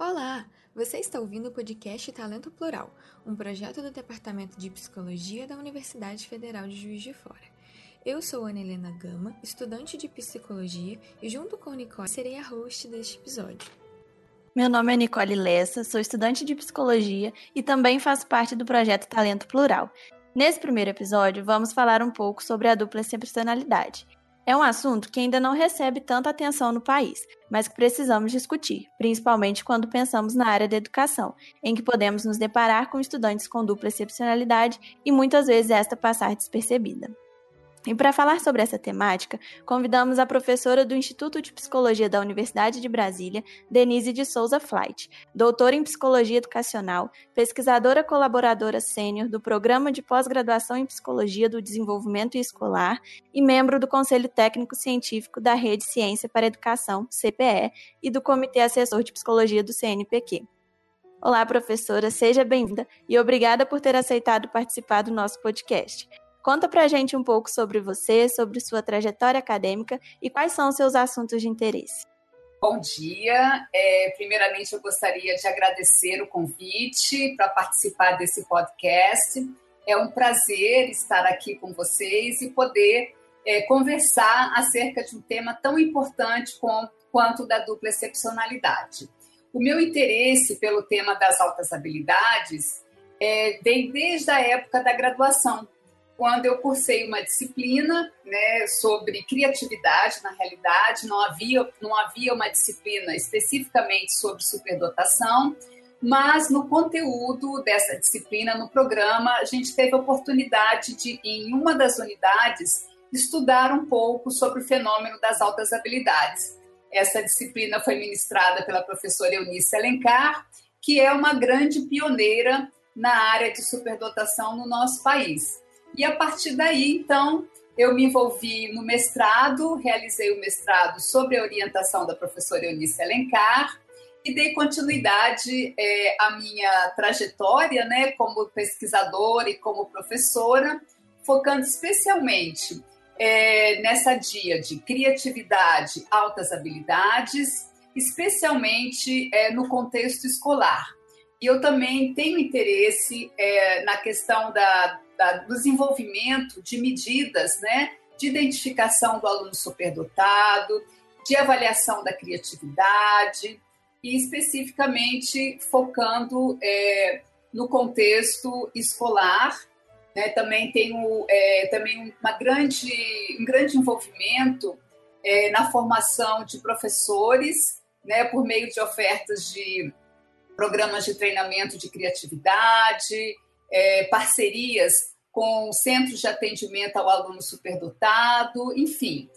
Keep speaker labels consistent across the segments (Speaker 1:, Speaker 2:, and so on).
Speaker 1: Olá! Você está ouvindo o podcast Talento Plural, um projeto do Departamento de Psicologia da Universidade Federal de Juiz de Fora. Eu sou Ana Helena Gama, estudante de psicologia, e junto com Nicole serei a host deste episódio.
Speaker 2: Meu nome é Nicole Lessa, sou estudante de psicologia e também faço parte do projeto Talento Plural. Nesse primeiro episódio, vamos falar um pouco sobre a dupla excepcionalidade. É um assunto que ainda não recebe tanta atenção no país, mas que precisamos discutir, principalmente quando pensamos na área da educação, em que podemos nos deparar com estudantes com dupla excepcionalidade e muitas vezes esta passar despercebida. E para falar sobre essa temática, convidamos a professora do Instituto de Psicologia da Universidade de Brasília, Denise de Souza Flight, doutora em Psicologia Educacional, pesquisadora colaboradora sênior do Programa de Pós-Graduação em Psicologia do Desenvolvimento Escolar e membro do Conselho Técnico Científico da Rede Ciência para Educação, CPE, e do Comitê Assessor de Psicologia do CNPq. Olá, professora, seja bem-vinda e obrigada por ter aceitado participar do nosso podcast. Conta pra gente um pouco sobre você, sobre sua trajetória acadêmica e quais são os seus assuntos de interesse.
Speaker 3: Bom dia. É, primeiramente, eu gostaria de agradecer o convite para participar desse podcast. É um prazer estar aqui com vocês e poder é, conversar acerca de um tema tão importante com, quanto da dupla excepcionalidade. O meu interesse pelo tema das altas habilidades é, vem desde a época da graduação, quando eu cursei uma disciplina né, sobre criatividade, na realidade, não havia, não havia uma disciplina especificamente sobre superdotação, mas no conteúdo dessa disciplina, no programa, a gente teve a oportunidade de, em uma das unidades, estudar um pouco sobre o fenômeno das altas habilidades. Essa disciplina foi ministrada pela professora Eunice Alencar, que é uma grande pioneira na área de superdotação no nosso país. E a partir daí, então, eu me envolvi no mestrado, realizei o mestrado sobre a orientação da professora Eunice Alencar e dei continuidade é, à minha trajetória né, como pesquisadora e como professora, focando especialmente é, nessa dia de criatividade, altas habilidades, especialmente é, no contexto escolar. E eu também tenho interesse é, na questão da, da, do desenvolvimento de medidas né, de identificação do aluno superdotado, de avaliação da criatividade e especificamente focando é, no contexto escolar. Né, também tenho é, também uma grande, um grande envolvimento é, na formação de professores, né, por meio de ofertas de programas de treinamento de criatividade, é, parcerias com centros de atendimento ao aluno superdotado, enfim.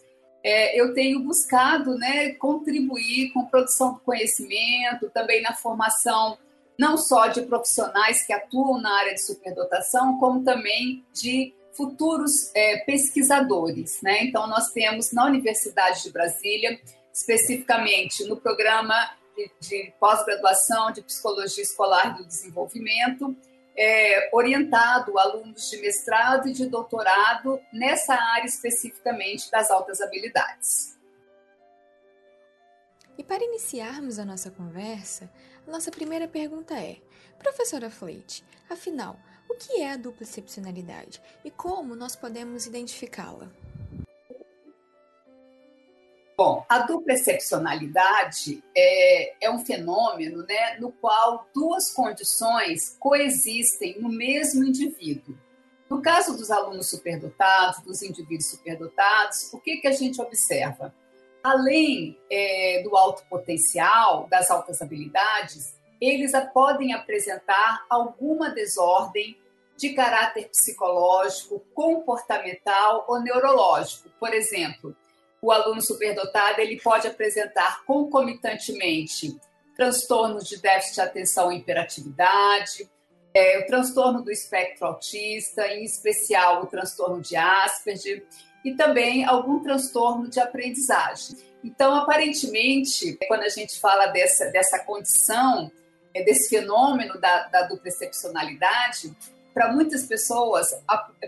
Speaker 3: É, eu tenho buscado né, contribuir com produção do conhecimento, também na formação não só de profissionais que atuam na área de superdotação, como também de futuros é, pesquisadores. Né? Então, nós temos na Universidade de Brasília, especificamente no programa de, pós-graduação de Psicologia Escolar do Desenvolvimento, é, orientado alunos de mestrado e de doutorado nessa área especificamente das altas habilidades.
Speaker 1: E para iniciarmos a nossa conversa, a nossa primeira pergunta é: Professora Fleit, afinal, o que é a dupla excepcionalidade e como nós podemos identificá-la?
Speaker 3: Bom, a dupla excepcionalidade é, é um fenômeno né, no qual duas condições coexistem no mesmo indivíduo. No caso dos alunos superdotados, dos indivíduos superdotados, o que, que a gente observa? Além é, do alto potencial, das altas habilidades, eles podem apresentar alguma desordem de caráter psicológico, comportamental ou neurológico. Por exemplo, o aluno superdotado ele pode apresentar concomitantemente transtornos de déficit de atenção e hiperatividade, é, o transtorno do espectro autista, em especial o transtorno de Asperger, e também algum transtorno de aprendizagem. Então, aparentemente, quando a gente fala dessa, dessa condição, é, desse fenômeno da, da dupla excepcionalidade, para muitas pessoas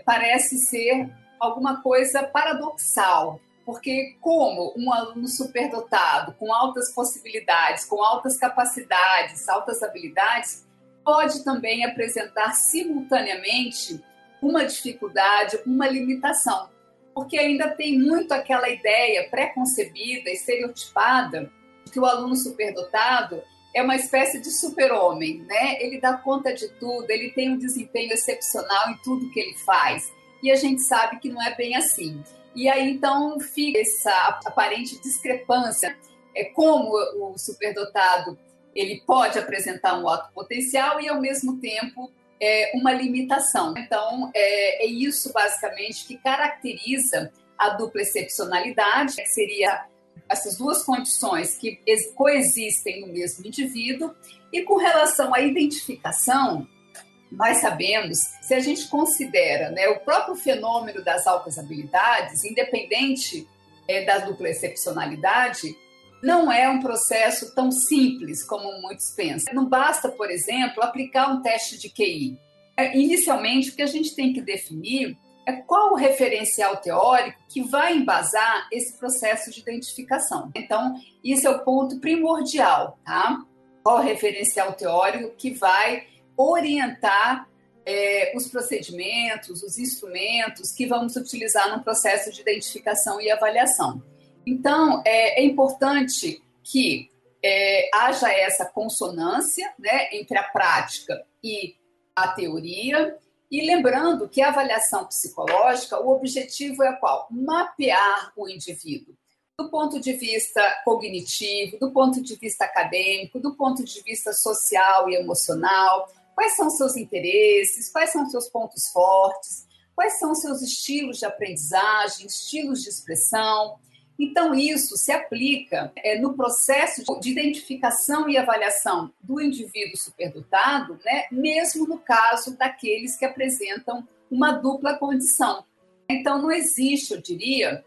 Speaker 3: parece ser alguma coisa paradoxal, porque como um aluno superdotado, com altas possibilidades, com altas capacidades, altas habilidades, pode também apresentar simultaneamente uma dificuldade, uma limitação, porque ainda tem muito aquela ideia pré-concebida, estereotipada, que o aluno superdotado é uma espécie de super-homem, né? Ele dá conta de tudo, ele tem um desempenho excepcional em tudo que ele faz. E a gente sabe que não é bem assim. E aí então fica essa aparente discrepância. É como o superdotado ele pode apresentar um alto potencial e ao mesmo tempo é, uma limitação. Então é, é isso basicamente que caracteriza a dupla excepcionalidade, que seria essas duas condições que coexistem no mesmo indivíduo. E com relação à identificação, nós sabemos, se a gente considera né, o próprio fenômeno das altas habilidades, independente é, da dupla excepcionalidade, não é um processo tão simples como muitos pensam. Não basta, por exemplo, aplicar um teste de QI. É, inicialmente, o que a gente tem que definir é qual o referencial teórico que vai embasar esse processo de identificação. Então, isso é o ponto primordial, tá? Qual o referencial teórico que vai orientar é, os procedimentos, os instrumentos que vamos utilizar no processo de identificação e avaliação. Então, é, é importante que é, haja essa consonância né, entre a prática e a teoria, e lembrando que a avaliação psicológica, o objetivo é qual? Mapear o indivíduo. Do ponto de vista cognitivo, do ponto de vista acadêmico, do ponto de vista social e emocional, quais são seus interesses, quais são seus pontos fortes, quais são seus estilos de aprendizagem, estilos de expressão, então, isso se aplica é, no processo de identificação e avaliação do indivíduo superdotado, né, mesmo no caso daqueles que apresentam uma dupla condição. Então, não existe, eu diria,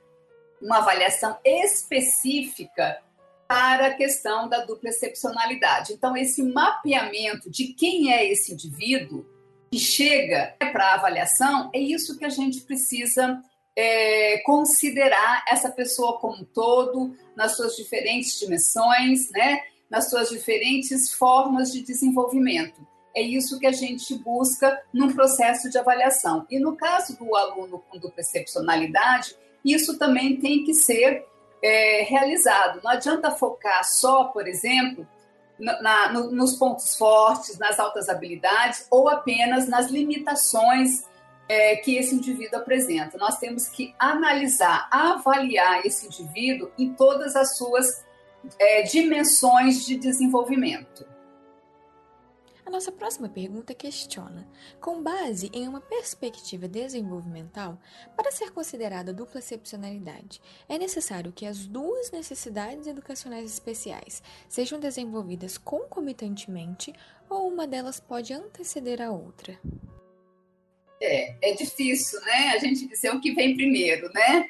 Speaker 3: uma avaliação específica para a questão da dupla excepcionalidade. Então, esse mapeamento de quem é esse indivíduo que chega para avaliação, é isso que a gente precisa é, considerar essa pessoa como um todo, nas suas diferentes dimensões, né? nas suas diferentes formas de desenvolvimento. É isso que a gente busca num processo de avaliação. E no caso do aluno com dupla excepcionalidade, isso também tem que ser é, realizado. Não adianta focar só, por exemplo, na, no, nos pontos fortes, nas altas habilidades, ou apenas nas limitações é, que esse indivíduo apresenta. Nós temos que analisar, avaliar esse indivíduo em todas as suas é, dimensões de desenvolvimento.
Speaker 1: A nossa próxima pergunta questiona: com base em uma perspectiva desenvolvimental, para ser considerada dupla excepcionalidade, é necessário que as duas necessidades educacionais especiais sejam desenvolvidas concomitantemente ou uma delas pode anteceder a outra?
Speaker 3: É, é difícil, né? A gente dizer o que vem primeiro, né?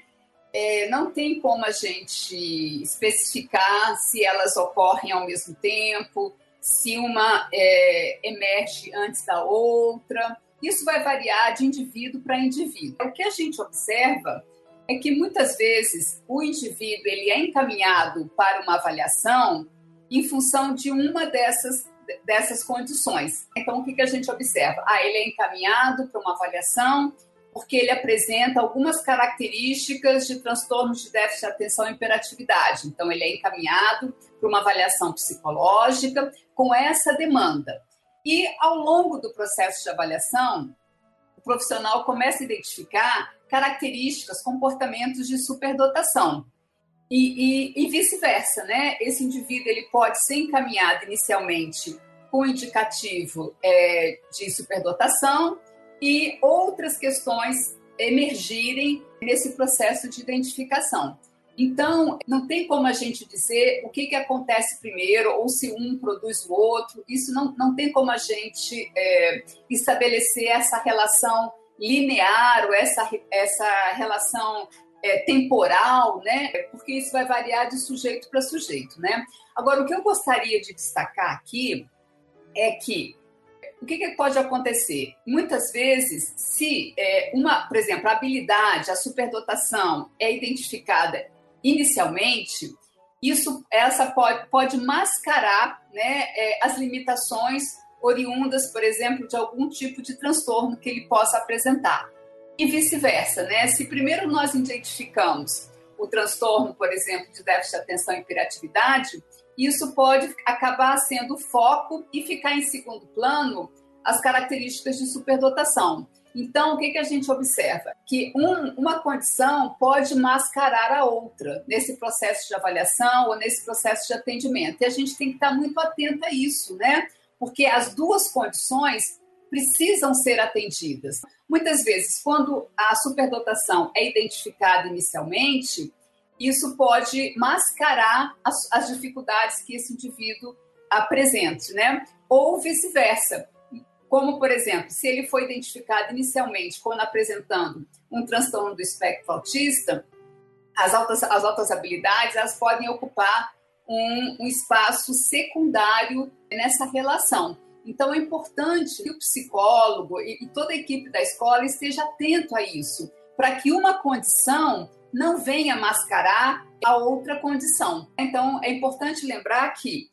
Speaker 3: É, não tem como a gente especificar se elas ocorrem ao mesmo tempo, se uma é, emerge antes da outra. Isso vai variar de indivíduo para indivíduo. O que a gente observa é que muitas vezes o indivíduo ele é encaminhado para uma avaliação em função de uma dessas dessas condições. Então, o que, que a gente observa? Ah, ele é encaminhado para uma avaliação porque ele apresenta algumas características de transtornos de déficit de atenção e hiperatividade. Então, ele é encaminhado para uma avaliação psicológica com essa demanda. E, ao longo do processo de avaliação, o profissional começa a identificar características, comportamentos de superdotação. E, e, e vice-versa, né? Esse indivíduo ele pode ser encaminhado inicialmente com indicativo é, de superdotação e outras questões emergirem nesse processo de identificação. Então, não tem como a gente dizer o que, que acontece primeiro ou se um produz o outro. Isso não, não tem como a gente é, estabelecer essa relação linear ou essa, essa relação é, temporal, né? Porque isso vai variar de sujeito para sujeito, né? Agora, o que eu gostaria de destacar aqui é que o que, que pode acontecer? Muitas vezes, se é, uma, por exemplo, a habilidade, a superdotação é identificada inicialmente, isso, essa pode, pode mascarar né, é, as limitações oriundas, por exemplo, de algum tipo de transtorno que ele possa apresentar. E vice-versa, né? Se primeiro nós identificamos o transtorno, por exemplo, de déficit de atenção e hiperatividade, isso pode acabar sendo foco e ficar em segundo plano as características de superdotação. Então, o que, que a gente observa? Que um, uma condição pode mascarar a outra nesse processo de avaliação ou nesse processo de atendimento. E a gente tem que estar muito atento a isso, né? Porque as duas condições precisam ser atendidas. Muitas vezes, quando a superdotação é identificada inicialmente, isso pode mascarar as, as dificuldades que esse indivíduo apresente, né? Ou vice-versa. Como, por exemplo, se ele foi identificado inicialmente quando apresentando um transtorno do espectro autista, as altas, as altas habilidades elas podem ocupar um, um espaço secundário nessa relação. Então, é importante que o psicólogo e, e toda a equipe da escola esteja atento a isso, para que uma condição não venha mascarar a outra condição. Então, é importante lembrar que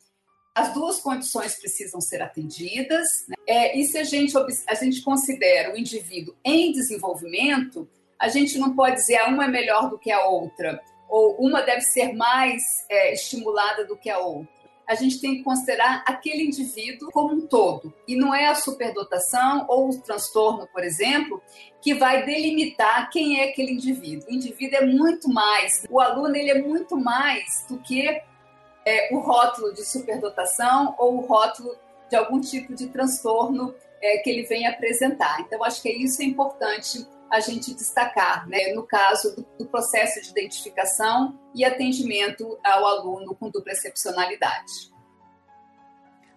Speaker 3: as duas condições precisam ser atendidas, né? é, e se a gente, a gente considera o indivíduo em desenvolvimento, a gente não pode dizer ah, uma é melhor do que a outra, ou uma deve ser mais é, estimulada do que a outra a gente tem que considerar aquele indivíduo como um todo. E não é a superdotação ou o transtorno, por exemplo, que vai delimitar quem é aquele indivíduo. O indivíduo é muito mais, o aluno ele é muito mais do que é, o rótulo de superdotação ou o rótulo de algum tipo de transtorno é, que ele vem apresentar. Então, acho que isso é importante a gente destacar, né, no caso do, do, processo de identificação e atendimento ao aluno com dupla excepcionalidade.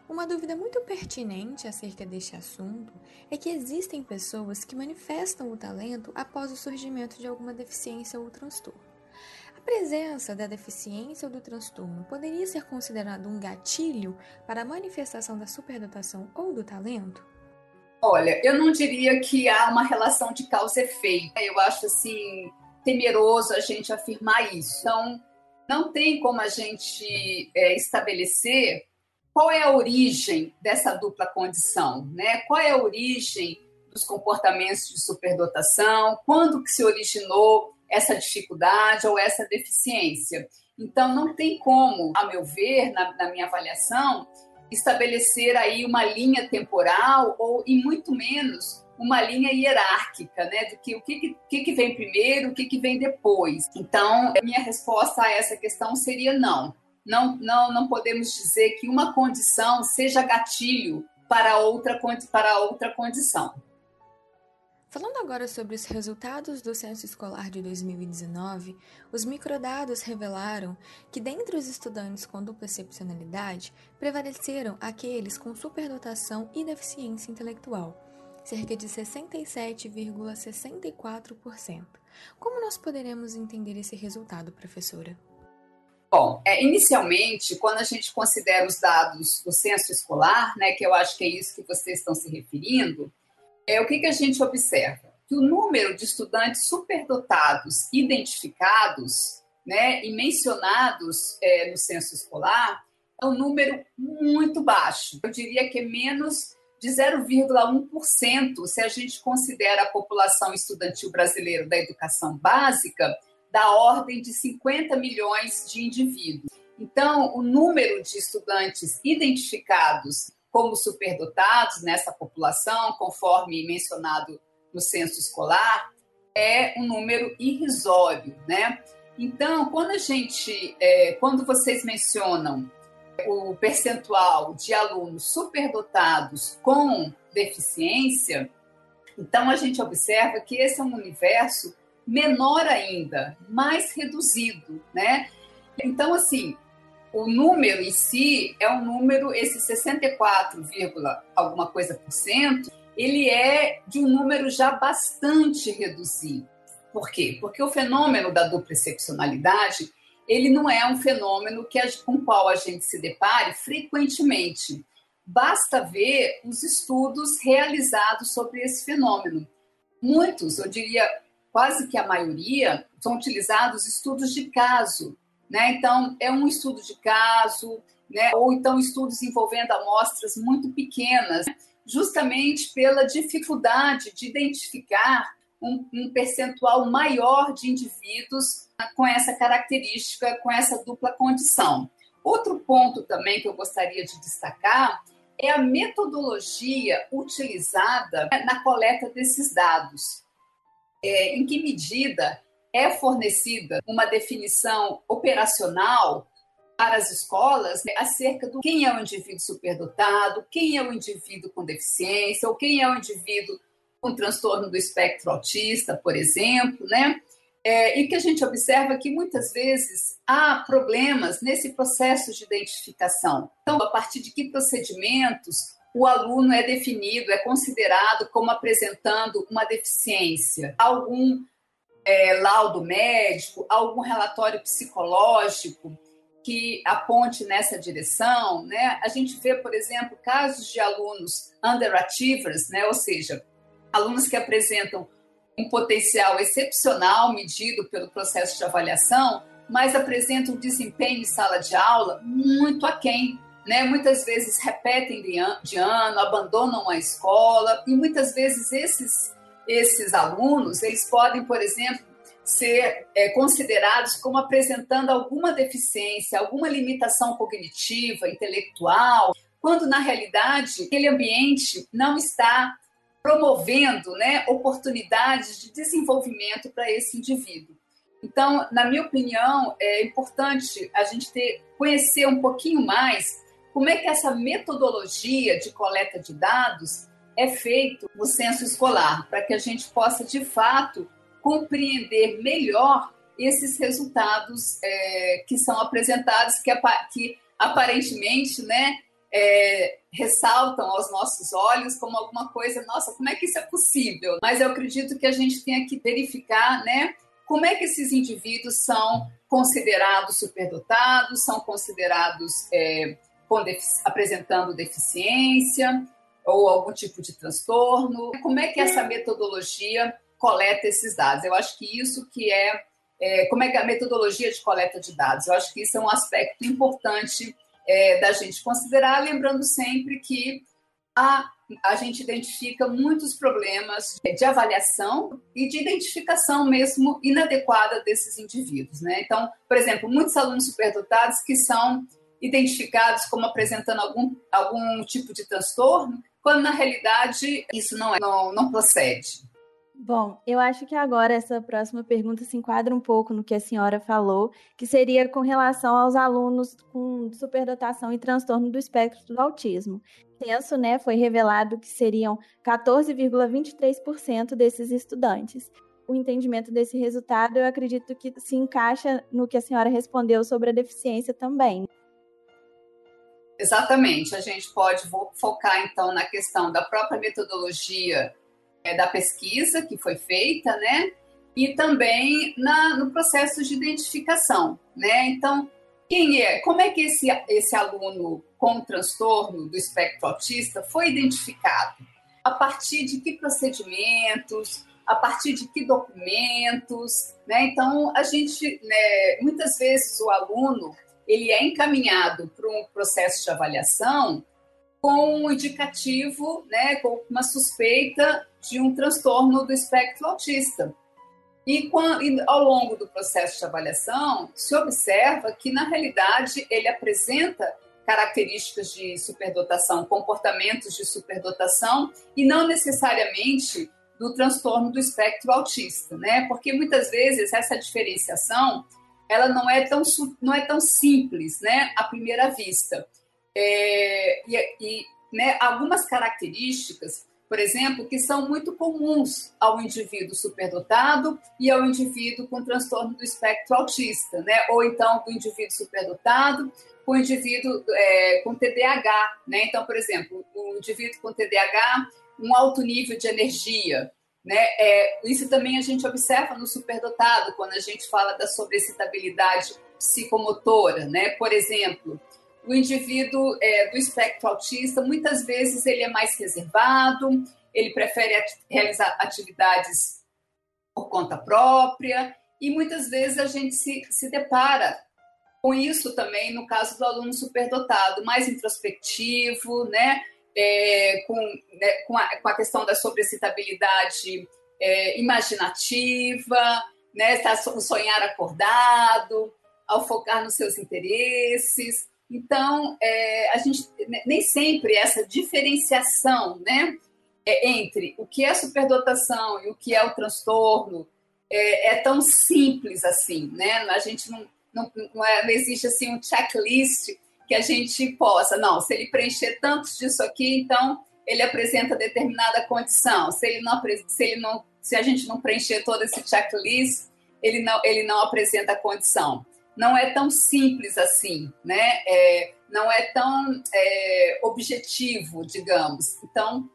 Speaker 1: Uma dúvida muito pertinente acerca deste assunto é que existem pessoas que manifestam o talento após o surgimento de alguma deficiência ou transtorno. A presença da deficiência ou do transtorno poderia ser considerado um gatilho para a manifestação da superdotação ou do talento?
Speaker 3: Olha, eu não diria que há uma relação de causa e efeito. Eu acho assim temeroso a gente afirmar isso. Então, não tem como a gente é, estabelecer qual é a origem dessa dupla condição, né? Qual é a origem dos comportamentos de superdotação? Quando que se originou essa dificuldade ou essa deficiência? Então, não tem como, a meu ver, na, na minha avaliação, estabelecer aí uma linha temporal ou e muito menos uma linha hierárquica, né, do que o que, que, que vem primeiro, o que, que vem depois. Então, minha resposta a essa questão seria não. Não, não, não podemos dizer que uma condição seja gatilho para outra, para outra condição.
Speaker 1: Falando agora sobre os resultados do censo escolar de 2019, os microdados revelaram que dentre os estudantes com dupla excepcionalidade, prevaleceram aqueles com superdotação e deficiência intelectual, cerca de 67,64%. Como nós poderemos entender esse resultado, professora?
Speaker 3: Bom, é, inicialmente, quando a gente considera os dados do censo escolar, né, que eu acho que é isso que vocês estão se referindo, é, o que, que a gente observa? Que o número de estudantes superdotados identificados né, e mencionados é, no censo escolar é um número muito baixo. Eu diria que é menos de 0,1% se a gente considera a população estudantil brasileira da educação básica da ordem de 50 milhões de indivíduos. Então, o número de estudantes identificados como superdotados nessa população, conforme mencionado no censo escolar, é um número irrisório, né? Então, quando a gente, é, quando vocês mencionam o percentual de alunos superdotados com deficiência, então a gente observa que esse é um universo menor ainda, mais reduzido, né? Então, assim, o número em si é um número, esse 64, alguma coisa por cento, ele é de um número já bastante reduzido. Por quê? Porque o fenômeno da dupla excepcionalidade, ele não é um fenômeno que, com o qual a gente se depare frequentemente. basta ver os estudos realizados sobre esse fenômeno. Muitos, eu diria quase que a maioria, são utilizados estudos de caso. Né? Então, é um estudo de caso, né? ou então estudos envolvendo amostras muito pequenas, justamente pela dificuldade de identificar um, um, percentual maior de indivíduos com essa característica, com essa dupla condição. Outro ponto também que eu gostaria de destacar é a metodologia utilizada na coleta desses dados. É, em que medida é fornecida uma definição operacional para as escolas né, acerca do quem é o indivíduo superdotado, quem é o indivíduo com deficiência, ou quem é o indivíduo com transtorno do espectro autista, por exemplo, né? É, e que a gente observa que muitas vezes há problemas nesse processo de identificação. Então, a partir de que procedimentos o aluno é definido, é considerado como apresentando uma deficiência? Algum é, laudo médico, algum relatório psicológico que aponte nessa direção, né? A gente vê, por exemplo, casos de alunos underachievers, né? Ou seja, alunos que apresentam um potencial excepcional medido pelo processo de avaliação, mas apresentam desempenho em sala de aula muito aquém. Né? Muitas vezes repetem de ano, abandonam a escola, e muitas vezes esses, esses alunos eles podem, por exemplo, ser é, considerados como apresentando alguma deficiência, alguma limitação cognitiva, intelectual, quando na realidade aquele ambiente não está promovendo né, oportunidades de desenvolvimento para esse indivíduo. Então, na minha opinião, é importante a gente ter, conhecer um pouquinho mais como é que essa metodologia de coleta de dados é feito no censo escolar, para que a gente possa, de fato, compreender melhor esses resultados é, que são apresentados, que, que aparentemente né, é, ressaltam aos nossos olhos como alguma coisa, nossa, como é que isso é possível? Mas eu acredito que a gente tenha que verificar, né, como é que esses indivíduos são considerados superdotados, são considerados é, defici apresentando deficiência ou algum tipo de transtorno? Como é que essa metodologia coleta esses dados? Eu acho que isso que é, é como é que a metodologia de coleta de dados? Eu acho que isso é um aspecto importante é, da gente considerar, lembrando sempre que a, a gente identifica muitos problemas de avaliação e de identificação mesmo inadequada desses indivíduos. Né? Então, por exemplo, muitos alunos superdotados que são identificados como apresentando algum, algum tipo de transtorno, quando na realidade isso não, é, não, não procede.
Speaker 2: Bom, eu acho que agora essa próxima pergunta se enquadra um pouco no que a senhora falou, que seria com relação aos alunos com superdotação e transtorno do espectro do autismo. O censo, né, foi revelado que seriam 14,23% desses estudantes. O entendimento desse resultado, eu acredito que se encaixa no que a senhora respondeu sobre a deficiência também.
Speaker 3: Exatamente. A gente pode focar então na questão da própria metodologia é, da pesquisa que foi feita, né? E também na, no processo de identificação, né? Então, quem é, como é que esse, esse aluno com transtorno do espectro autista foi identificado? A partir de que procedimentos, a partir de que documentos, né? Então, a gente, né, muitas vezes o aluno, ele é encaminhado para um processo de avaliação com um indicativo, né, com uma suspeita de um transtorno do espectro autista. E, ao longo do processo de avaliação, se observa que, na realidade, ele apresenta características de superdotação, comportamentos de superdotação, e não necessariamente do transtorno do espectro autista, né? Porque muitas vezes essa diferenciação ela não é tão, não é tão simples, né? À primeira vista. É, e, e né, algumas características por exemplo, que são muito comuns ao indivíduo superdotado e ao indivíduo com transtorno do espectro autista, né? Ou então do indivíduo superdotado com o indivíduo é, com TDAH, né? Então, por exemplo, o indivíduo com TDAH, um alto nível de energia, né? É, isso também a gente observa no superdotado quando a gente fala da sobrecitabilidade psicomotora, né? Por exemplo, o indivíduo é, do espectro autista, muitas vezes ele é mais reservado, ele prefere realizar atividades por conta própria, e muitas vezes a gente se, se depara com isso também no caso do aluno superdotado, mais introspectivo, né? É, com, né, com, a, com, a, questão da sobrecitabilidade é, imaginativa, né? Tá, o sonhar acordado, ao focar nos seus interesses. Então, é, a gente nem sempre essa diferenciação, né? É, entre o que é superdotação e o que é o transtorno é, é tão simples assim, né? A gente não, não, não, é, não, existe assim um checklist que a gente possa, não, se ele preencher tantos disso aqui, então ele apresenta determinada condição. Se ele não, se ele não, se a gente não preencher todo esse checklist, ele não, ele não apresenta condição. Não é tão simples assim, né? É, não é tão é, objetivo, digamos. Então,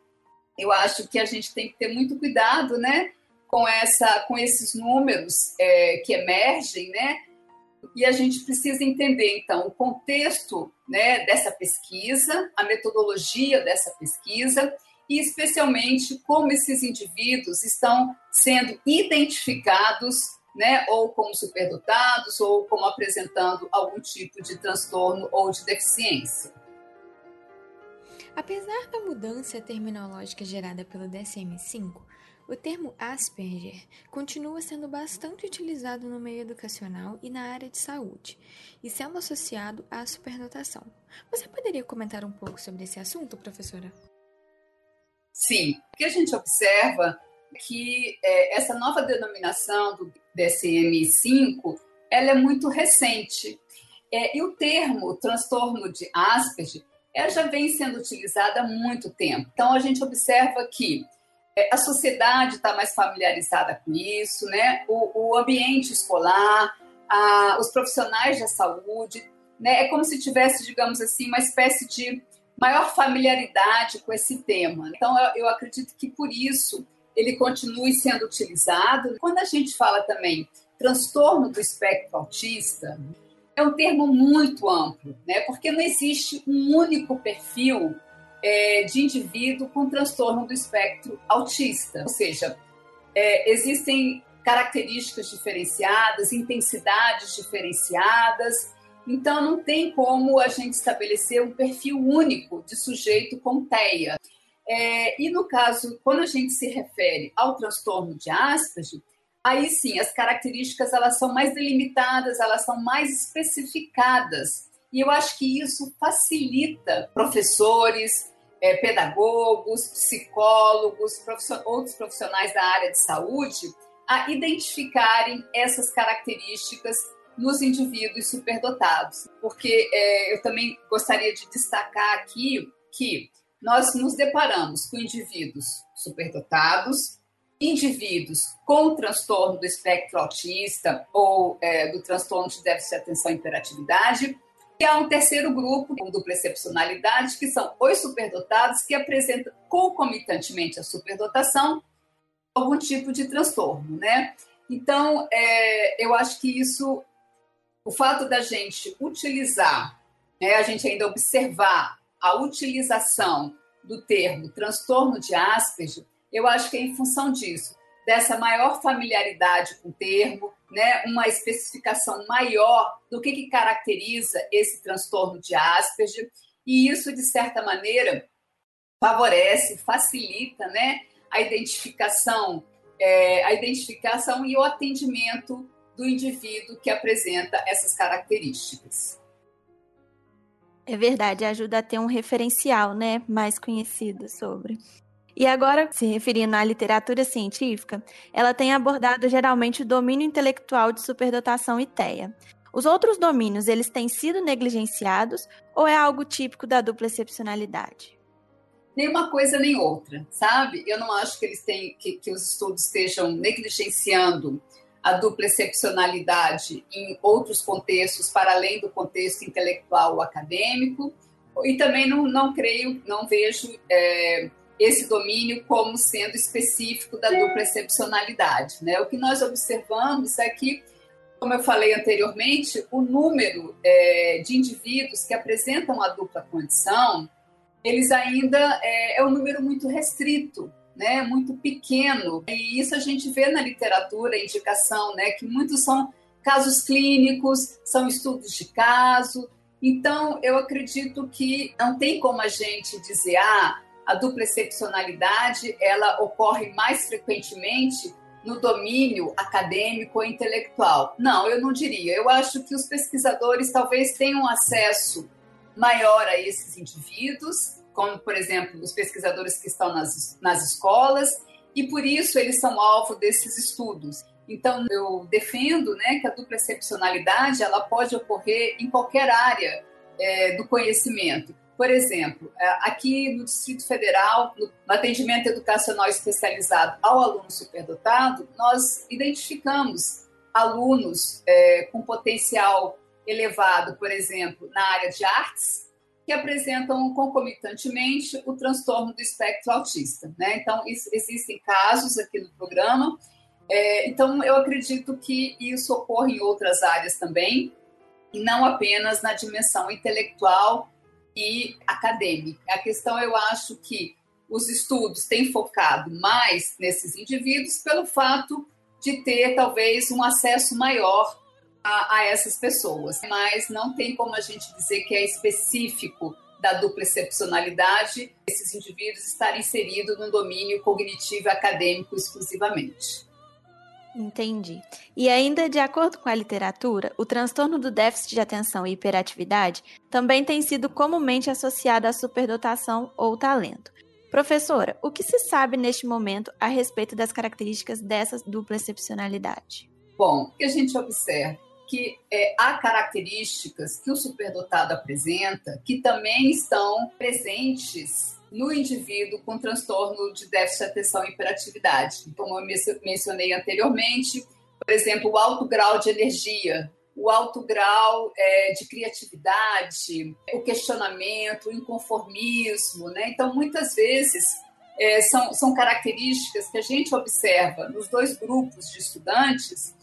Speaker 3: eu acho que a gente tem que ter muito cuidado, né, com essa, com esses números é, que emergem, né? E a gente precisa entender então o contexto, né, dessa pesquisa, a metodologia dessa pesquisa e especialmente como esses indivíduos estão sendo identificados, né, ou como superdotados ou como apresentando algum tipo de transtorno ou de deficiência.
Speaker 1: Apesar da mudança terminológica gerada pelo DSM-5, o termo Asperger continua sendo bastante utilizado no meio educacional e na área de saúde, e sendo associado à superdotação. Você poderia comentar um pouco sobre esse assunto, professora?
Speaker 3: Sim, o que a gente observa é que é, essa nova denominação do DSM-5 ela é muito recente. É, e o termo transtorno de Asperger ela já vem sendo utilizada há muito tempo. Então, a gente observa que é, a sociedade está mais familiarizada com isso, né? o, o ambiente escolar, a, os profissionais da saúde, né? é como se tivesse, digamos assim, uma espécie de maior familiaridade com esse tema. Então, eu, eu acredito que por isso ele continue sendo utilizado. Quando a gente fala também transtorno do espectro autista, é um termo muito amplo, né? porque não existe um único perfil é, de indivíduo com transtorno do espectro autista. Ou seja, é, existem características diferenciadas, intensidades diferenciadas, então não tem como a gente estabelecer um perfil único de sujeito com TEA. É, e no caso, quando a gente se refere ao transtorno de Asperger, aí sim, as características elas são mais delimitadas, elas são mais especificadas. E eu acho que isso facilita professores, é, pedagogos, psicólogos, outros profissionais da área de saúde a identificarem essas características nos indivíduos superdotados. Porque é, eu também gostaria de destacar aqui que nós nos deparamos com indivíduos superdotados indivíduos com transtorno do espectro autista ou é, do transtorno de déficit de atenção e hiperatividade, e há um terceiro grupo com dupla excepcionalidade, que são os superdotados que apresentam concomitantemente à superdotação algum tipo de transtorno, né? Então, é, eu acho que isso, o fato da gente utilizar, né, a gente ainda observar a utilização do termo transtorno de Asperger, eu acho que é em função disso, dessa maior familiaridade com o termo, né, uma especificação maior do que, que caracteriza esse transtorno de Asperger, e isso, de certa maneira, favorece, facilita né, a identificação, é, a identificação e o atendimento do indivíduo que apresenta essas características.
Speaker 2: É verdade, ajuda a ter um referencial, né, mais conhecido sobre. E agora, se referindo à literatura científica, ela tem abordado geralmente o domínio intelectual de superdotação e TEA. Os outros domínios, eles têm sido negligenciados ou é algo típico da dupla excepcionalidade?
Speaker 3: Nem uma coisa nem outra, sabe? Eu não acho que eles têm que, que os estudos estejam negligenciando a dupla excepcionalidade em outros contextos para além do contexto intelectual ou acadêmico. E também não, não creio, não vejo é, esse domínio como sendo específico da dupla excepcionalidade. Né? O que nós observamos é que Como eu falei anteriormente, o número é, de indivíduos que apresentam a dupla condição, eles ainda é, é um número muito restrito, né, muito pequeno. E isso a gente vê na literatura, indicação, né, que muitos são casos clínicos, são estudos de caso. Então, eu acredito que não tem como a gente dizer, ah, a dupla excepcionalidade ela ocorre mais frequentemente no domínio acadêmico ou intelectual. Não, eu não diria. Eu acho que os pesquisadores talvez tenham acesso maior a esses indivíduos, como, por exemplo, os pesquisadores que estão nas, nas escolas, e por isso eles são alvo desses estudos. Então, eu defendo né, que a dupla excepcionalidade ela pode ocorrer em qualquer área é, do conhecimento. Por exemplo, é, aqui no Distrito Federal, no atendimento educacional especializado ao aluno superdotado, nós identificamos alunos é, com potencial elevado, por exemplo, na área de artes, que apresentam concomitantemente o transtorno do espectro autista. Né? Então, isso, existem casos aqui no programa. É, então, eu acredito que isso ocorre em outras áreas também, e não apenas na dimensão intelectual e acadêmica. A questão, eu acho que os estudos têm focado mais nesses indivíduos pelo fato de ter talvez um acesso maior a, a, essas pessoas, mas não tem como a gente dizer que é específico da dupla excepcionalidade esses indivíduos estarem inseridos no domínio cognitivo acadêmico exclusivamente.
Speaker 2: Entendi. E ainda de acordo com a literatura, o transtorno do déficit de atenção e hiperatividade também tem sido comumente associado à superdotação ou talento. Professora, o que se sabe neste momento a respeito das características dessa dupla excepcionalidade?
Speaker 3: Bom, o que a gente observa que é, há características que o superdotado apresenta que também estão presentes no indivíduo com transtorno de déficit de atenção e hiperatividade. Como eu mencionei anteriormente, por exemplo, o alto grau de energia, o alto grau é, de criatividade, o questionamento, o inconformismo. Né? Então, muitas vezes, é, são, são características que a gente observa nos dois grupos de estudantes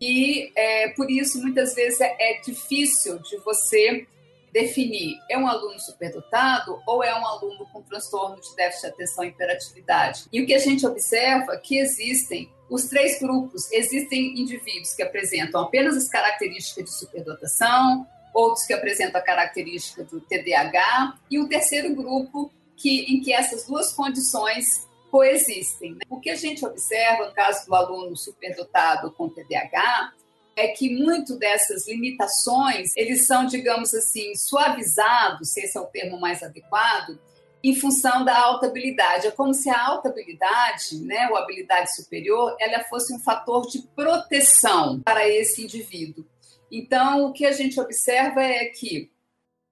Speaker 3: e, é, por isso, muitas vezes é, é difícil de você definir é um aluno superdotado ou é um aluno com transtorno de déficit de atenção e hiperatividade. E o que a gente observa é que existem os três grupos. Existem indivíduos que apresentam apenas as características de superdotação, outros que apresentam a característica do TDAH e o terceiro grupo que em que essas duas condições coexistem. Né? O que a gente observa no caso do aluno superdotado com TDAH é que muito dessas limitações, eles são, digamos assim, suavizados, se esse é o termo mais adequado, em função da alta habilidade. É como se a alta habilidade, né, ou habilidade superior, ela fosse um fator de proteção para esse indivíduo. Então, o que a gente observa é que,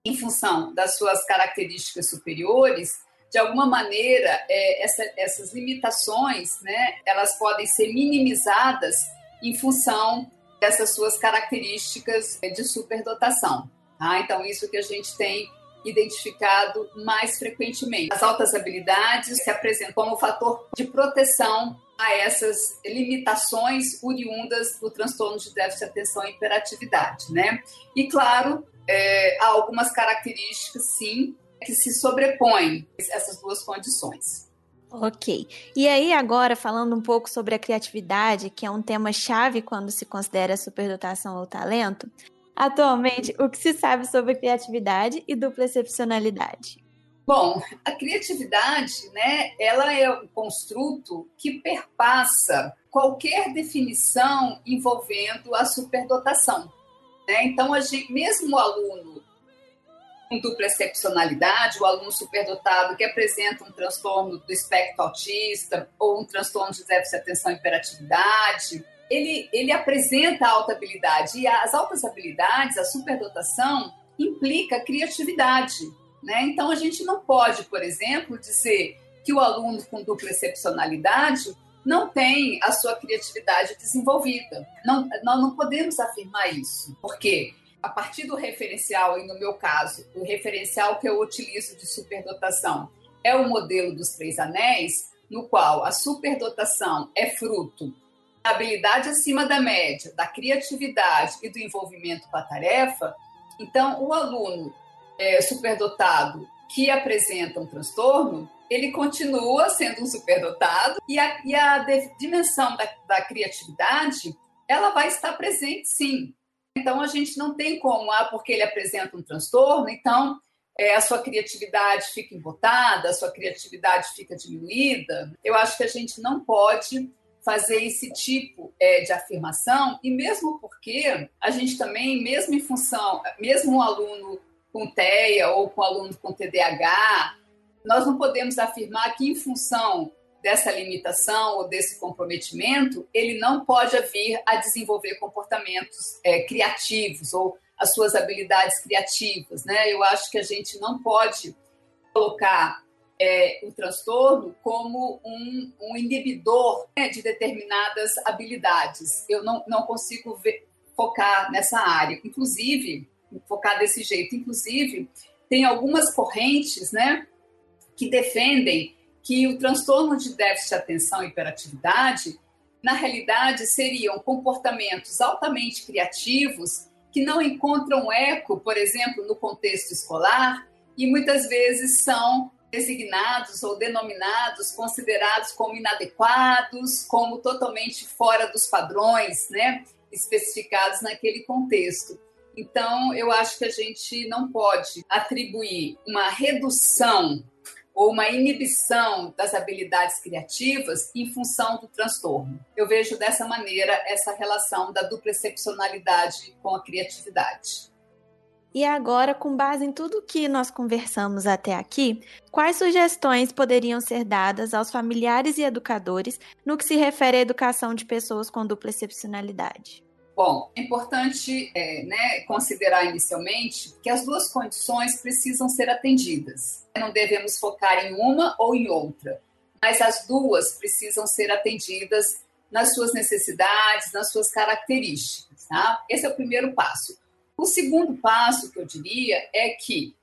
Speaker 3: em função das suas características superiores, de alguma maneira, é, essa, essas limitações, né, elas podem ser minimizadas em função dessas suas características de superdotação. Tá? Então, isso que a gente tem identificado mais frequentemente. As altas habilidades se apresentam como fator de proteção a essas limitações oriundas do transtorno de déficit de atenção e hiperatividade, né? E claro, é, há algumas características, sim, que se sobrepõem essas duas condições.
Speaker 2: Ok. E aí, agora, falando um pouco sobre a criatividade, que é um tema chave quando se considera superdotação ou talento, atualmente, o que se sabe sobre criatividade e dupla excepcionalidade?
Speaker 3: Bom, a criatividade, né, ela é um construto que perpassa qualquer definição envolvendo a superdotação. Né? Então, a gente, mesmo o aluno com dupla excepcionalidade, o aluno superdotado que apresenta um transtorno do espectro autista ou um transtorno de déficit de atenção e hiperatividade, ele, ele apresenta alta habilidade. E as altas habilidades, a superdotação, implica criatividade. Né? Então, a gente não pode, por exemplo, dizer que o aluno com dupla excepcionalidade não tem a sua criatividade desenvolvida. Não, nós não podemos afirmar isso. Por quê? A partir do referencial, e no meu caso, o referencial que eu utilizo de superdotação é o modelo dos três anéis, no qual a superdotação é fruto habilidade acima da média, da criatividade e do envolvimento com a tarefa, então o aluno é, superdotado que apresenta um transtorno, ele continua sendo um superdotado e a, e a dimensão da, da criatividade ela vai estar presente sim. Então a gente não tem como, ah, porque ele apresenta um transtorno, então é, a sua criatividade fica embotada, a sua criatividade fica diminuída. Eu acho que a gente não pode fazer esse tipo é, de afirmação, e mesmo porque a gente também, mesmo em função, mesmo um aluno com TEA ou com um aluno com TDAH, nós não podemos afirmar que, em função dessa limitação ou desse comprometimento, ele não pode vir a desenvolver comportamentos é, criativos ou as suas habilidades criativas. Né? Eu acho que a gente não pode colocar é, o transtorno como um, um inibidor né, de determinadas habilidades. Eu não, não consigo ver, focar nessa área. Inclusive, focar desse jeito. Inclusive, tem algumas correntes né, que defendem que o transtorno de déficit de atenção e hiperatividade, na realidade, seriam comportamentos altamente criativos que não encontram eco, por exemplo, no contexto escolar e muitas vezes são designados ou denominados, considerados como inadequados, como totalmente fora dos padrões, né, especificados naquele contexto. Então, eu acho que a gente não pode atribuir uma redução ou uma inibição das habilidades criativas em função do transtorno. Eu vejo dessa maneira essa relação da dupla excepcionalidade com a criatividade.
Speaker 2: E agora, com base em tudo que nós conversamos até aqui, quais sugestões poderiam ser dadas aos familiares e educadores no que se refere à educação de pessoas com dupla excepcionalidade?
Speaker 3: Bom, é importante é, né, considerar inicialmente que as duas condições precisam ser atendidas. Não devemos focar em uma ou em outra, mas as duas precisam ser atendidas nas suas necessidades, nas suas características. Tá? Esse é o primeiro passo. O segundo passo que eu diria é que,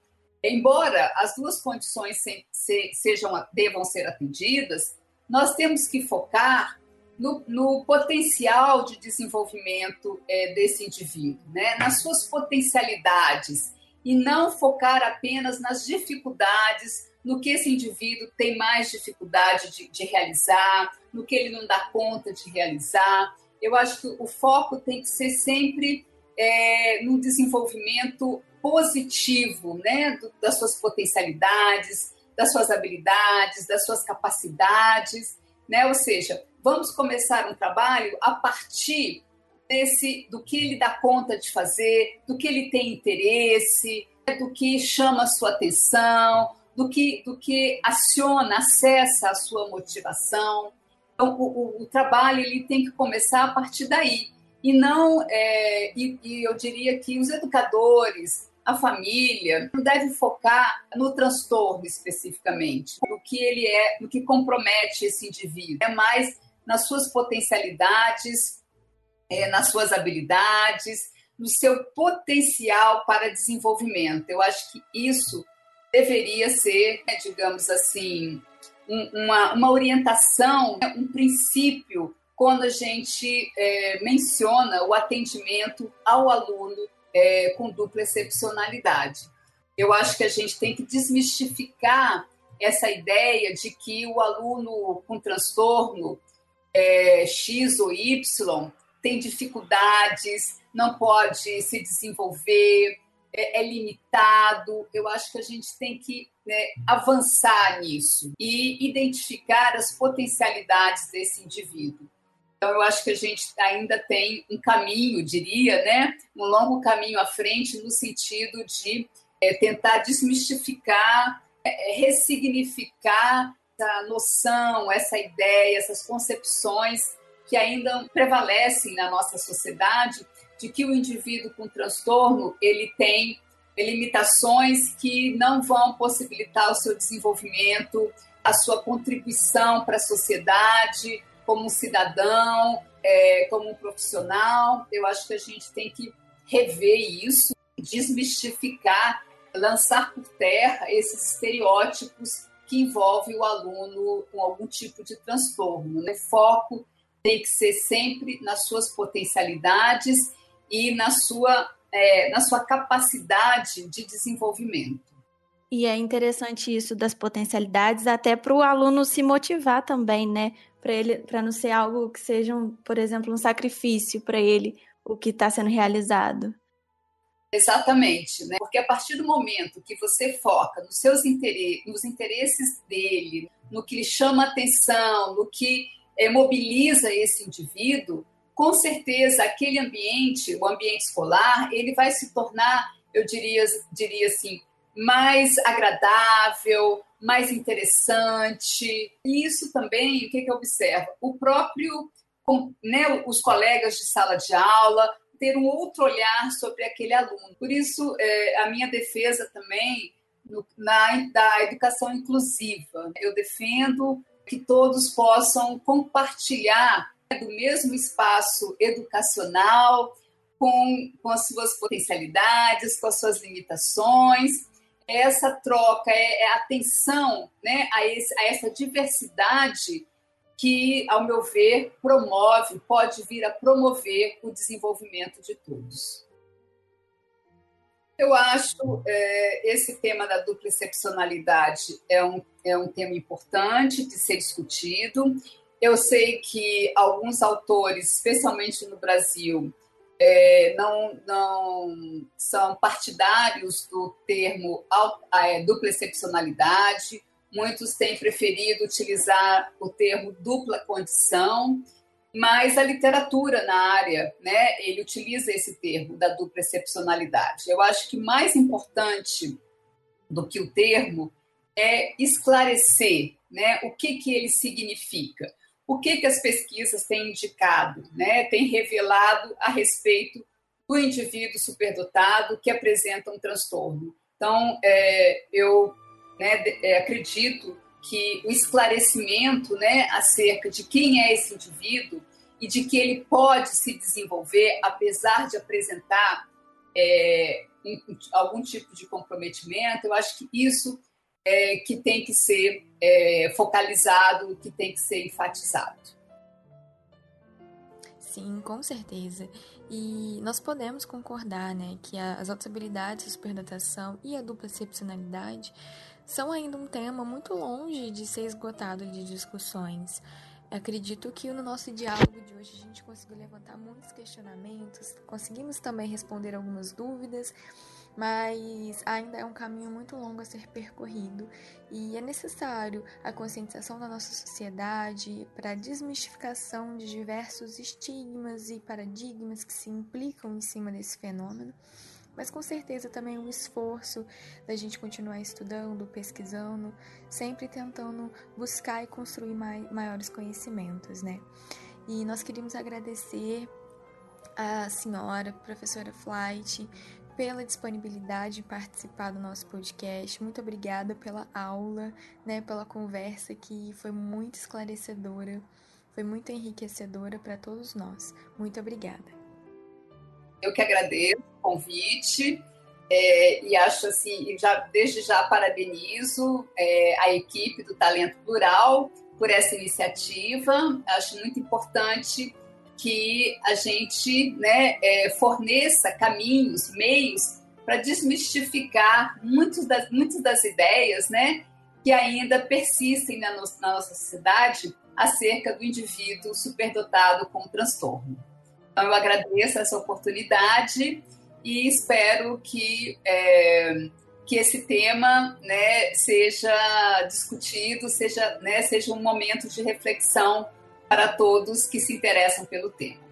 Speaker 3: embora as duas condições se, se, sejam, devam ser atendidas, nós temos que focar no, no potencial de desenvolvimento é, desse indivíduo, né? nas suas potencialidades, e não focar apenas nas dificuldades, no que esse indivíduo tem mais dificuldade de, de realizar, no que ele não dá conta de realizar. Eu acho que o foco tem que ser sempre é, no desenvolvimento positivo né, do, das suas potencialidades, das suas habilidades, das suas capacidades, né? Ou seja, vamos começar um trabalho a partir desse do que ele dá conta de fazer, do que ele tem interesse, do que chama a sua atenção, do que do que aciona, acessa a sua motivação. Então, o, o, o trabalho ele tem que começar a partir daí e não é, e, e, eu diria que os educadores a família não deve focar no transtorno especificamente no que ele é no que compromete esse indivíduo é mais nas suas potencialidades é, nas suas habilidades no seu potencial para desenvolvimento eu acho que isso deveria ser né, digamos assim um, uma, uma orientação um princípio quando a gente é, menciona o atendimento ao aluno é, com dupla excepcionalidade. Eu acho que a gente tem que desmistificar essa ideia de que o aluno com transtorno é, X ou Y tem dificuldades, não pode se desenvolver, é, é limitado. Eu acho que a gente tem que né, avançar nisso e identificar as potencialidades desse indivíduo. Então, eu acho que a gente ainda tem um caminho, diria, né? um longo caminho à frente no sentido de é, tentar desmistificar, é, ressignificar essa noção, essa ideia, essas concepções que ainda prevalecem na nossa sociedade de que o indivíduo com transtorno ele tem limitações que não vão possibilitar o seu desenvolvimento, a sua contribuição para a sociedade, como um cidadão, é, como um profissional. Eu acho que a gente tem que rever isso, desmistificar, lançar por terra esses estereótipos que envolvem o aluno com algum tipo de transtorno. Né? Foco tem que ser sempre nas suas potencialidades e na sua, é, na sua capacidade de desenvolvimento.
Speaker 2: E é interessante isso das potencialidades, até para o aluno se motivar também, né? Para ele, para não ser algo que seja, um, por exemplo, um sacrifício para ele, o que está sendo realizado.
Speaker 3: Exatamente, né? Porque a partir do momento que você foca nos seus interesses, nos interesses dele, no que lhe chama atenção, no que é, mobiliza esse indivíduo, com certeza aquele ambiente, o ambiente escolar, ele vai se tornar, eu diria, diria assim, mais agradável, mais interessante. E isso também, o que, que eu observo? O próprio, né, os colegas de sala de aula, ter um outro olhar sobre aquele aluno. Por isso, é, a minha defesa também no, na da educação inclusiva. Eu defendo que todos possam compartilhar do mesmo espaço educacional, com, com as suas potencialidades, com as suas limitações, essa troca, é, é atenção né, a, esse, a essa diversidade que, ao meu ver, promove, pode vir a promover o desenvolvimento de todos. Eu acho é, esse tema da dupla excepcionalidade é um, é um tema importante de ser discutido. Eu sei que alguns autores, especialmente no Brasil, é, não, não são partidários do termo é, dupla excepcionalidade, muitos têm preferido utilizar o termo dupla condição, mas a literatura na área, né, ele utiliza esse termo da dupla excepcionalidade. Eu acho que mais importante do que o termo é esclarecer né, o que, que ele significa o que, que as pesquisas têm indicado, né, têm revelado a respeito do indivíduo superdotado que apresenta um transtorno. Então, é, eu né, é, acredito que o esclarecimento né, acerca de quem é esse indivíduo e de que ele pode se desenvolver, apesar de apresentar é, algum tipo de comprometimento, eu acho que isso é, que tem que ser é, focalizado, que tem que ser enfatizado.
Speaker 1: Sim, com certeza. E nós podemos concordar né, que as outras habilidades, a superdatação e a dupla excepcionalidade são ainda um tema muito longe de ser esgotado de discussões. Acredito que no nosso diálogo de hoje a gente conseguiu levantar muitos questionamentos, conseguimos também responder algumas dúvidas mas ainda é um caminho muito longo a ser percorrido e é necessário a conscientização da nossa sociedade para a desmistificação de diversos estigmas e paradigmas que se implicam em cima desse fenômeno. Mas com certeza também o esforço da gente continuar estudando, pesquisando, sempre tentando buscar e construir mai maiores conhecimentos, né? E nós queríamos agradecer a senhora, professora Flight, pela disponibilidade em participar do nosso podcast. Muito obrigada pela aula, né, pela conversa que foi muito esclarecedora, foi muito enriquecedora para todos nós. Muito obrigada.
Speaker 3: Eu que agradeço o convite é, e acho assim, já desde já parabenizo é, a equipe do Talento Plural por essa iniciativa. Acho muito importante que a gente né, é, forneça caminhos, meios para desmistificar muitas das, muitas das ideias né, que ainda persistem na, no, na nossa sociedade acerca do indivíduo superdotado com transtorno. Então, eu agradeço essa oportunidade e espero que, é, que esse tema né, seja discutido, seja, né, seja um momento de reflexão para todos que se interessam pelo tema.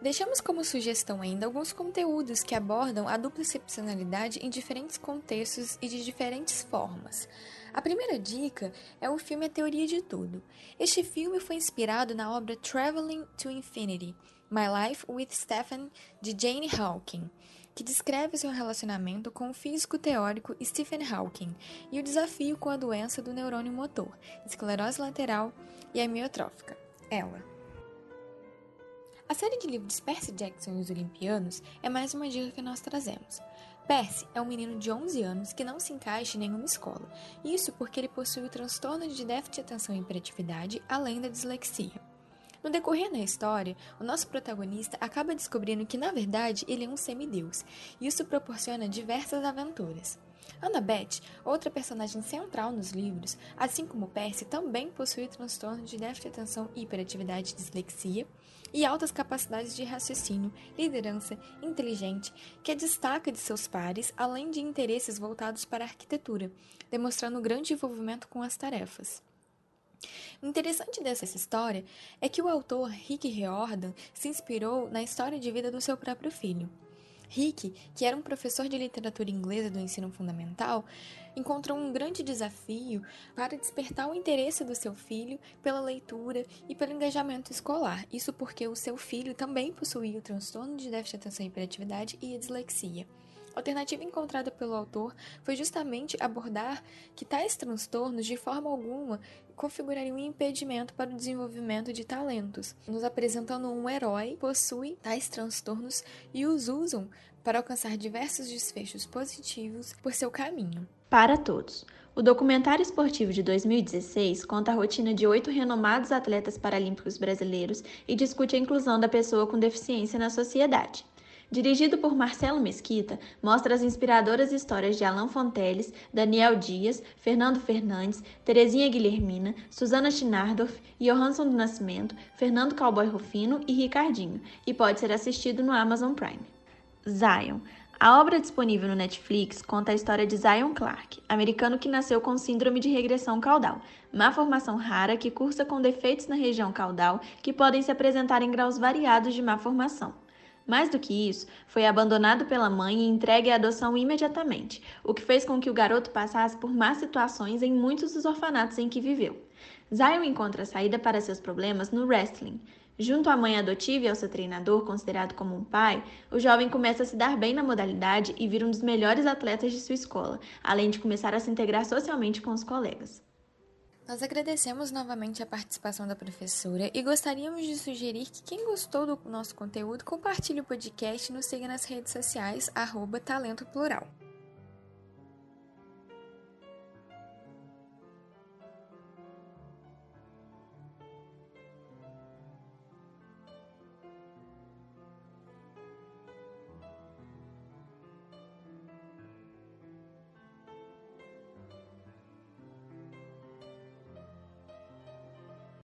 Speaker 1: Deixamos como sugestão ainda alguns conteúdos que abordam a dupla excepcionalidade em diferentes contextos e de diferentes formas. A primeira dica é o filme A Teoria de Tudo. Este filme foi inspirado na obra Traveling to Infinity, My Life with Stephen, de Jane Hawking que descreve seu relacionamento com o físico teórico Stephen Hawking e o desafio com a doença do neurônio motor, esclerose lateral e amiotrófica. Ela. A série de livros Percy Jackson e os Olimpianos é mais uma dica que nós trazemos. Percy é um menino de 11 anos que não se encaixa em nenhuma escola. Isso porque ele possui o transtorno de déficit de atenção e hiperatividade, além da dislexia. No decorrer da história, o nosso protagonista acaba descobrindo que, na verdade, ele é um semideus, isso proporciona diversas aventuras. Annabeth, outra personagem central nos livros, assim como Percy, também possui transtorno de déficit de atenção hiperatividade e dislexia, e altas capacidades de raciocínio, liderança, inteligente, que destaca de seus pares, além de interesses voltados para a arquitetura, demonstrando grande envolvimento com as tarefas. O interessante dessa história é que o autor Rick Riordan se inspirou na história de vida do seu próprio filho. Rick, que era um professor de literatura inglesa do ensino fundamental, encontrou um grande desafio para despertar o interesse do seu filho pela leitura e pelo engajamento escolar. Isso porque o seu filho também possuía o transtorno de déficit de atenção e hiperatividade e a dislexia. A alternativa encontrada pelo autor foi justamente abordar que tais transtornos, de forma alguma, configurariam um impedimento para o desenvolvimento de talentos, nos apresentando um herói que possui tais transtornos e os usam para alcançar diversos desfechos positivos por seu caminho.
Speaker 2: Para todos. O documentário esportivo de 2016 conta a rotina de oito renomados atletas paralímpicos brasileiros e discute a inclusão da pessoa com deficiência na sociedade. Dirigido por Marcelo Mesquita, mostra as inspiradoras histórias de Alain Fonteles, Daniel Dias, Fernando Fernandes, Terezinha Guilhermina, Susana Schnardorf, Johansson do Nascimento, Fernando Cowboy Rufino e Ricardinho, e pode ser assistido no Amazon Prime. Zion. A obra disponível no Netflix conta a história de Zion Clark, americano que nasceu com síndrome de regressão caudal, má formação rara que cursa com defeitos na região caudal que podem se apresentar em graus variados de má formação. Mais do que isso, foi abandonado pela mãe e entregue à adoção imediatamente, o que fez com que o garoto passasse por más situações em muitos dos orfanatos em que viveu. Zion encontra saída para seus problemas no wrestling. Junto à mãe adotiva e ao seu treinador, considerado como um pai, o jovem começa a se dar bem na modalidade e vira um dos melhores atletas de sua escola, além de começar a se integrar socialmente com os colegas.
Speaker 1: Nós agradecemos novamente a participação da professora e gostaríamos de sugerir que quem gostou do nosso conteúdo compartilhe o podcast e nos siga nas redes sociais, arroba Talento Plural.